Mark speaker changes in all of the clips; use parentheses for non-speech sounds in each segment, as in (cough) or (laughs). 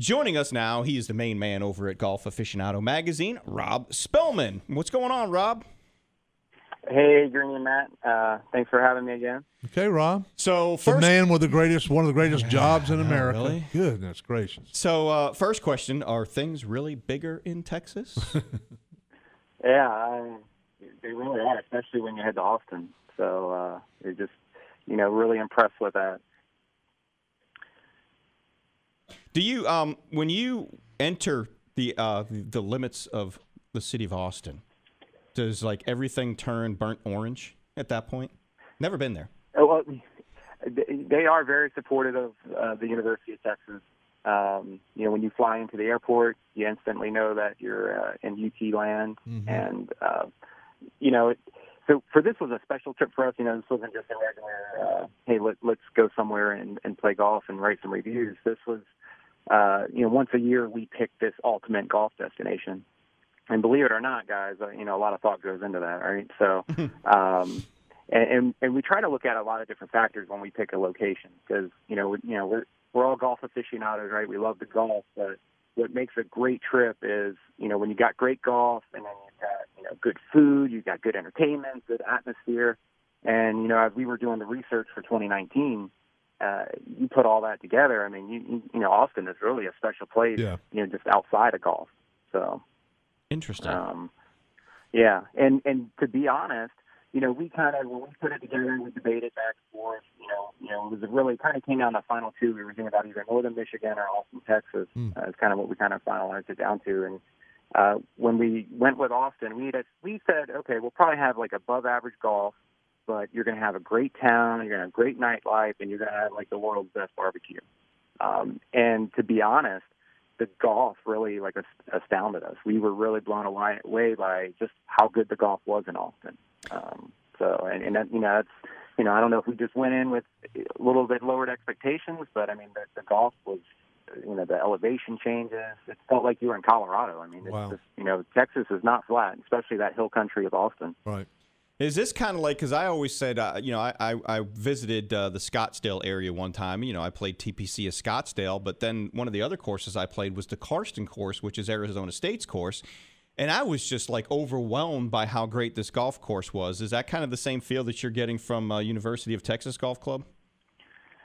Speaker 1: Joining us now, he is the main man over at Golf Aficionado Magazine, Rob Spellman. What's going on, Rob?
Speaker 2: Hey, Green and Matt. Uh, thanks for having me again.
Speaker 3: Okay, Rob.
Speaker 1: So
Speaker 3: The
Speaker 1: first,
Speaker 3: man with the greatest, one of the greatest jobs in America.
Speaker 1: really?
Speaker 3: Goodness gracious.
Speaker 1: so uh, first question: Are things really bigger in Texas? (laughs)
Speaker 2: Yeah, I, they really are, especially when you head to Austin. So uh, you're just, you know, really impressed with that.
Speaker 1: Do you, um, when you enter the uh, the limits of the city of Austin, does like everything turn burnt orange at that point? Never been there.
Speaker 2: Uh, Well, they- they are very supportive of uh, the University of Texas. Um, you know, when you fly into the airport, you instantly know that you're uh, in UT land, and uh, you know, it, so for this was a special trip for us. You know, this wasn't just a regular, uh, hey, let, let's go somewhere and, and play golf and write some reviews. This was, uh, you know, once a year we pick this ultimate golf destination. And believe it or not, guys, uh, you know, a lot of thought goes into that, right? So, (laughs) um, and, and and we try to look at a lot of different factors when we pick a location because you know we, you know we're we're all golf aficionados, right? We love the golf, but what makes a great trip is you know when you got great golf and then you've got you know good food, you've got good entertainment, good atmosphere, and you know as we were doing the research for 2019, uh, you put all that together. I mean, you you, know Austin is really a special place,
Speaker 3: Yeah.
Speaker 2: you know, just outside of golf. So.
Speaker 1: Interesting.
Speaker 2: Um, yeah, and and to be honest, you know, we kind of when we put it together, and we debated back and forth. You know, you know, it was really kind of came down to the final two. We were thinking about either Northern Michigan or Austin, Texas.
Speaker 3: Mm.
Speaker 2: Uh, is kind of what we kind of finalized it down to. And uh, when we went with Austin, we had, we said, okay, we'll probably have like above average golf, but you're going to have a great town, you're going to have great nightlife, and you're going to have like the world's best barbecue. Um, and to be honest, the golf really like astounded us. We were really blown away, by just how good the golf was in Austin. Um, so, and, and that, you know, that's you know, I don't know if we just went in with a little bit lowered expectations, but I mean, the, the golf was, you know, the elevation changes. It felt like you were in Colorado. I mean, it's
Speaker 3: Wow.
Speaker 2: just, you know, Texas is not flat, especially that hill country of Austin.
Speaker 3: Right.
Speaker 1: Is this kind of like because I always said, uh, you know, I I, I visited uh, the Scottsdale area one time. You know, I played TPC of Scottsdale, but then one of the other courses I played was the Karsten course, which is Arizona State's course, and I was just like overwhelmed by how great this golf course was. Is that kind of the same feel that you're getting from uh, University of Texas Golf Club?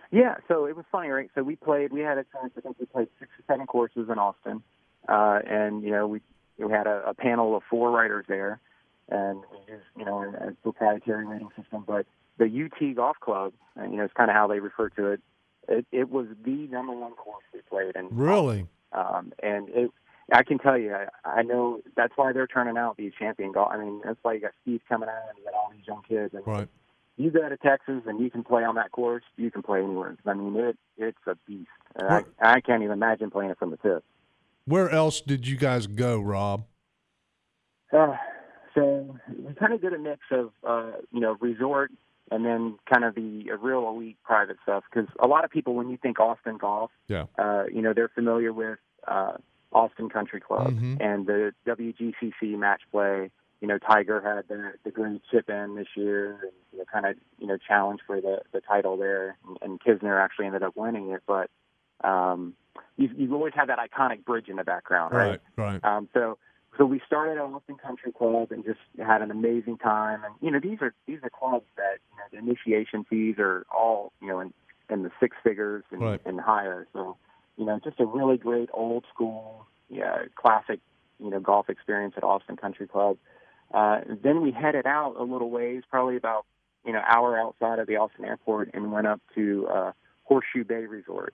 Speaker 2: Yeah, so it was funny, right? So we played. We had a chance. I think we played six or seven courses in Austin, uh, and you know we we had a, a panel of four writers there, and we used you know a, a proprietary rating system. But the UT Golf Club, and you know, it's kind of how they refer to it. It, it was the number one course we played, and
Speaker 3: Really?
Speaker 2: um, and it. I can tell you, I, I know that's why they're turning out these champion golf. I mean, that's why you got Spieth coming out and you got all these young kids. And
Speaker 3: Right.
Speaker 2: you go to Texas and you can play on that course, you can play anywhere. I mean, it it's a beast. And I, I can't even imagine playing it from the tip.
Speaker 3: Where else did you guys go, Rob?
Speaker 2: Uh, so we kind of did a mix of uh, you know resort and then kind of the uh, real elite private stuff because a lot of people when you think Austin golf,
Speaker 3: Yeah.
Speaker 2: uh, you know they're familiar with uh, Austin Country Club
Speaker 3: Mhm.
Speaker 2: and the WGCC match play. You know, Tiger had the, the great chip in this year, and you know, kind of you know challenge for the the title there, and, and Kisner actually ended up winning it. But um, you you always have that iconic bridge in the background, right?
Speaker 3: Right. Right.
Speaker 2: Um, so so we started at Austin Country Club and just had an amazing time. And you know, these are these are clubs that you know the initiation fees are all you know in in the six figures and,
Speaker 3: Right.
Speaker 2: and higher. So you know, just a really great old school, yeah, classic you know golf experience at Austin Country Club. Uh, then we headed out a little ways, probably about you know hour outside of the Austin airport, and went up to uh, Horseshoe Bay Resort,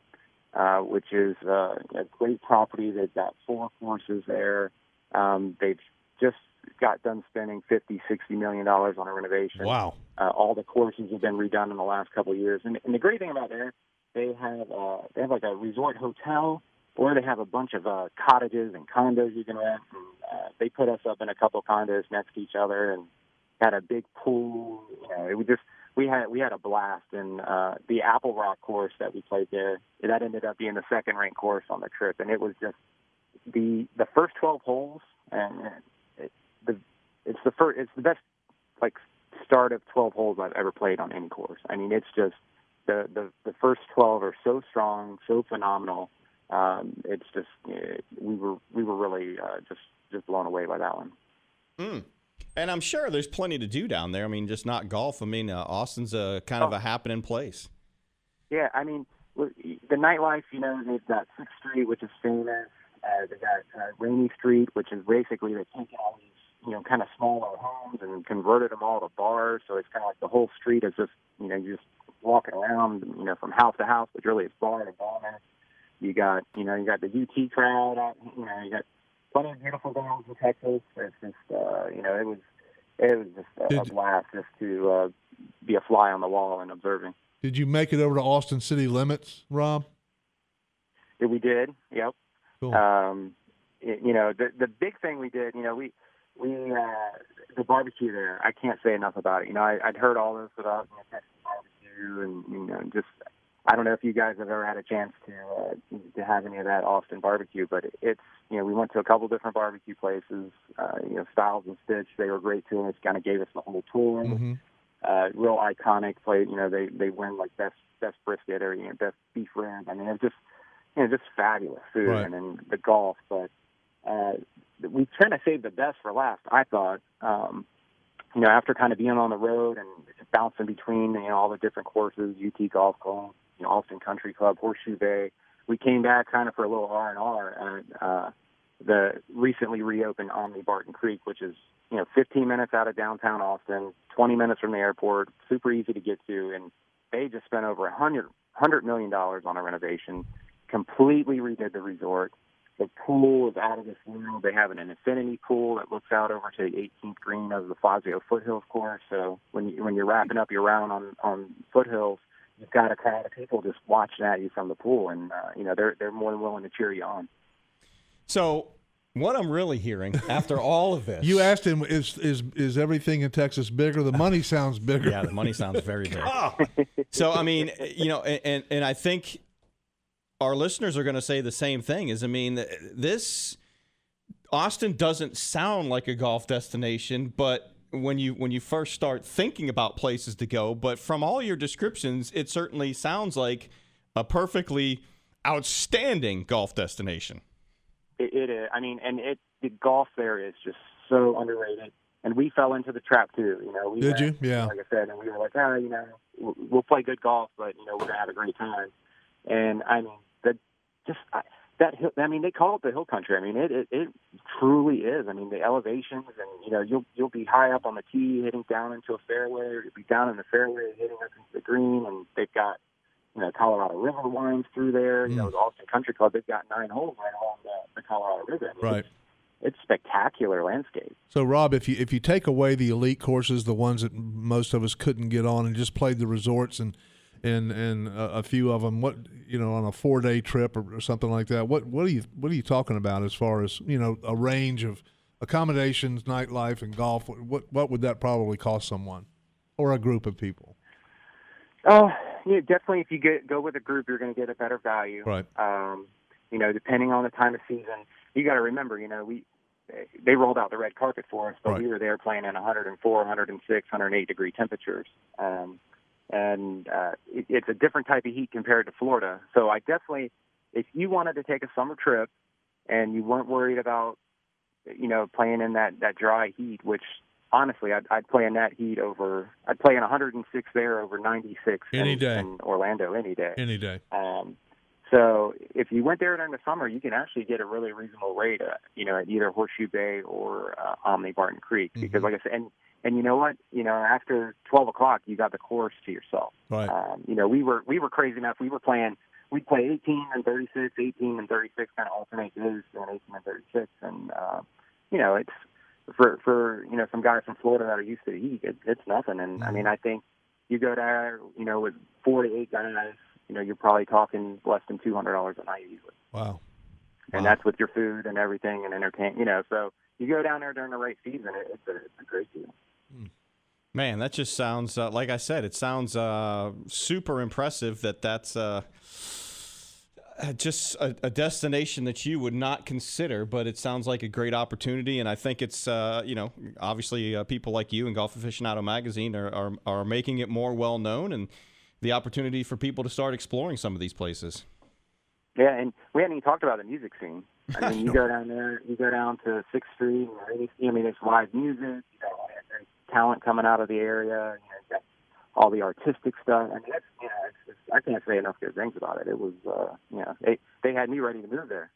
Speaker 2: uh, which is uh, a great property. They've got four courses there. Um, they've just got done spending fifty, sixty million dollars on a renovation.
Speaker 3: Wow.
Speaker 2: Uh, all the courses have been redone in the last couple of years, and, and the great thing about there, they have uh, they have like a resort hotel, or they have a bunch of uh, cottages and condos you can rent. And, uh, they put us up in a couple condos next to each other, and had a big pool. You know, it was just we had we had a blast. And uh, the Apple Rock course that we played there, that ended up being the second ranked course on the trip, and it was just the the first twelve holes, and it, the it's the first it's the best like start of twelve holes I've ever played on any course. I mean, it's just the the the first twelve are so strong, so phenomenal. um, it's just uh, we were we were really uh, just just blown away by that one.
Speaker 1: Mm. And I'm sure there's plenty to do down there. I mean, just not golf. I mean, uh, Austin's a kind of
Speaker 2: Oh.
Speaker 1: a happening place.
Speaker 2: Yeah, I mean the nightlife. You know, they've got Sixth Street, which is famous. Uh, they got uh, Rainy Street, which is basically they've taken all these you know kind of smaller homes and converted them all to bars. So it's kind of like the whole street is just you know you're just walking around you know from house to house, but really it's bar to bar. You got you know you got the UT crowd out. You know you got plenty of beautiful girls in Texas. It's just uh, you know it was it was just a, a blast just to uh, be a fly on the wall and observing.
Speaker 3: Did you make it over to Austin city limits, Rob?
Speaker 2: Yeah, we did. Yep.
Speaker 3: Cool.
Speaker 2: Um, y- you know, the the big thing we did, you know, we we uh, the barbecue there. I can't say enough about it. You know, I, I'd heard all this about you know, Texas barbecue, and you know, just I don't know if you guys have ever had a chance to uh, to have any of that Austin barbecue, but it's you know, we went to a couple different barbecue places. Uh, you know, Styles and Stitch, they were great to us. Kind of gave us the whole tour.
Speaker 3: hmm
Speaker 2: Uh, real iconic plate. You know, they they win like best best brisket or you know best beef rib. I mean, it's just you know just fabulous food
Speaker 3: Right.
Speaker 2: and then the golf. But uh, we kind of saved the best for last. I thought. Um, you know, after kind of being on the road and bouncing between you know all the different courses, UT Golf Club, you know, Austin Country Club, Horseshoe Bay, we came back kind of for a little R and R at uh, the recently reopened Omni Barton Creek, which is you know 15 minutes out of downtown Austin, 20 minutes from the airport, super easy to get to, and they just spent over a hundred hundred million dollars on a renovation, completely redid the resort. The pool is out of this world. They have an infinity pool that looks out over to the 18th green of the Fazio Foothills course. So when you, when you're wrapping up your round on on Foothills, you've got a crowd of people just watching at you from the pool, and uh, you know they're they're more than willing to cheer you on.
Speaker 1: So, what I'm really hearing after all of this, (laughs)
Speaker 3: You asked him, "Is is is everything in Texas bigger?" The money sounds bigger.
Speaker 1: Yeah, the money sounds very big. (laughs) so, I mean, you know, and and I think our listeners are going to say the same thing. Is I mean, this Austin doesn't sound like a golf destination, but when you when you first start thinking about places to go, but from all your descriptions, it certainly sounds like a perfectly outstanding golf destination.
Speaker 2: It, it is. I mean, and it the golf there is just so underrated. And we fell into the trap too. You know, we
Speaker 3: Did
Speaker 2: went,
Speaker 3: you? Yeah.
Speaker 2: Like I said, and we were like, ah, you know, we'll- we'll play good golf, but you know, we're gonna have a great time. And I mean, that just I, that hill. I mean, they call it the hill country. I mean, it, it it truly is. I mean, the elevations, and you know, you'll you'll be high up on the tee, hitting down into a fairway, or you'll be down in the fairway, hitting up into the green, and they've got you know, Colorado River winds through there. You know,
Speaker 3: Mm.
Speaker 2: the Austin Country Club, they've got nine holes right along the, the Colorado River. I mean,
Speaker 3: Right.
Speaker 2: It's, it's spectacular landscape.
Speaker 3: So, Rob, if you if you take away the elite courses, the ones that most of us couldn't get on, and just played the resorts and and and a, a few of them, what you know, on a four day trip or, or something like that, what what are you what are you talking about as far as you know a range of accommodations, nightlife, and golf? What what would that probably cost someone or a group of people?
Speaker 2: Oh, yeah, definitely. If you get go with a group, you're going to get a better value.
Speaker 3: Right.
Speaker 2: Um, you know, depending on the time of season, you got to remember. You know, we they rolled out the red carpet for us, but
Speaker 3: Right.
Speaker 2: we were there playing in 104, 106, 108 degree temperatures. Um, and uh, it, it's a different type of heat compared to Florida. So I definitely, if you wanted to take a summer trip and you weren't worried about, you know, playing in that that dry heat, which honestly I'd, I'd play in that heat over, I'd play in 106 there over 96
Speaker 3: Any
Speaker 2: in,
Speaker 3: day.
Speaker 2: in Orlando any day.
Speaker 3: Any day.
Speaker 2: Um, so if you went there during the summer, you can actually get a really reasonable rate, uh, you know, at either Horseshoe Bay or uh, Omni Barton Creek. Because,
Speaker 3: Mhm.
Speaker 2: like I said, and and you know what, you know, after twelve o'clock, you got the course to yourself.
Speaker 3: Right.
Speaker 2: Um, you know, we were we were crazy enough. We were playing. We'd play 18 and 36, 18 and 36, kind of alternate days doing 18 and 36, and uh, you know, it's for for you know some guys from Florida that are used to the heat, it, it's nothing. And I mean, I think you go there, you know, with four to eight guys, you know, you're probably talking less than two hundred dollars a night easily,
Speaker 3: Wow.
Speaker 2: and
Speaker 3: Wow.
Speaker 2: that's with your food and everything and entertain. You know, so you go down there during the right season, it, it's a it's a great deal.
Speaker 1: Man, that just sounds uh, like I said. It sounds uh, super impressive that that's uh, just a, a destination that you would not consider, but it sounds like a great opportunity. And I think it's uh, you know obviously uh, people like you and Golf Aficionado magazine are, are are making it more well known and the opportunity for people to start exploring some of these places.
Speaker 2: Yeah, and we hadn't even talked about the music scene. I (laughs) mean, you go down there, you go down to Sixth Street, and I mean, there's live music. You got all that talent coming out of the area. You know, all the artistic stuff. I mean, that's you know, it's just, I can't say enough good things about it. It was, uh, you know, they they had me ready to move there.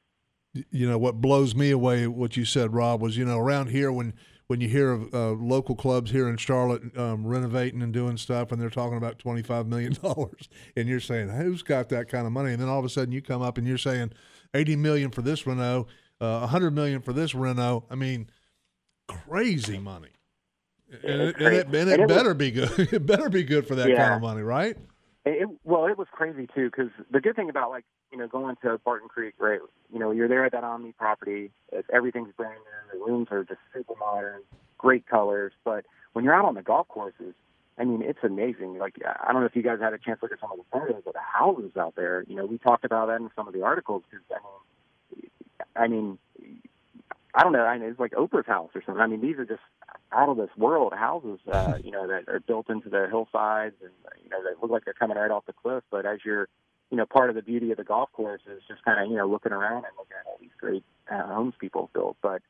Speaker 3: You know what blows me away, what you said, Rob, was you know around here when when you hear of uh, local clubs here in Charlotte um, renovating and doing stuff, and they're talking about twenty five million (laughs) dollars, and you're saying who's got that kind of money, and then all of a sudden you come up and you're saying eighty million for this reno, uh, a hundred million for this reno. I mean, crazy money. And it, and it, and it, and better was, be good. (laughs) it better be good for that yeah. kind of money, right?
Speaker 2: It, well, it was crazy too because the good thing about like you know going to Barton Creek, right? You know, you're there at that Omni property. Everything's brand new. The rooms are just super modern, great colors. But when you're out on the golf courses, I mean, it's amazing. Like I don't know if you guys had a chance to look at some of the photos of the houses out there. You know, we talked about that in some of the articles because I mean, I mean, I don't know. I mean, it's like Oprah's house or something. I mean, these are just out of this world houses, uh, (laughs) you know, that are built into the hillsides and you know they look like they're coming right off the cliff. But as you're, you know, part of the beauty of the golf course is just kind of you know looking around and looking at all these great uh, homes people built. But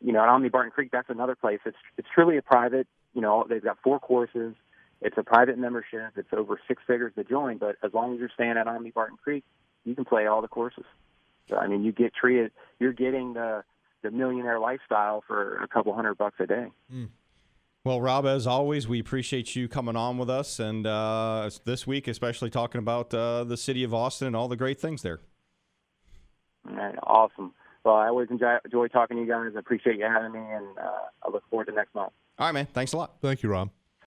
Speaker 2: you know, at Omni Barton Creek, that's another place. It's it's truly a private. You know, they've got four courses. It's a private membership. It's over six figures to join. But as long as you're staying at Omni Barton Creek, you can play all the courses. So, I mean, you get treated. You're getting the the millionaire lifestyle for a couple hundred bucks a day. Mm.
Speaker 1: Well, Rob, as always, we appreciate you coming on with us, and uh, this week, especially talking about uh, the city of Austin and all the great things there.
Speaker 2: All right, awesome. Well, I always enjoy, enjoy talking to you guys. I appreciate you having me, and uh, I look forward to next month.
Speaker 1: All right, man. Thanks a lot.
Speaker 3: Thank you, Rob.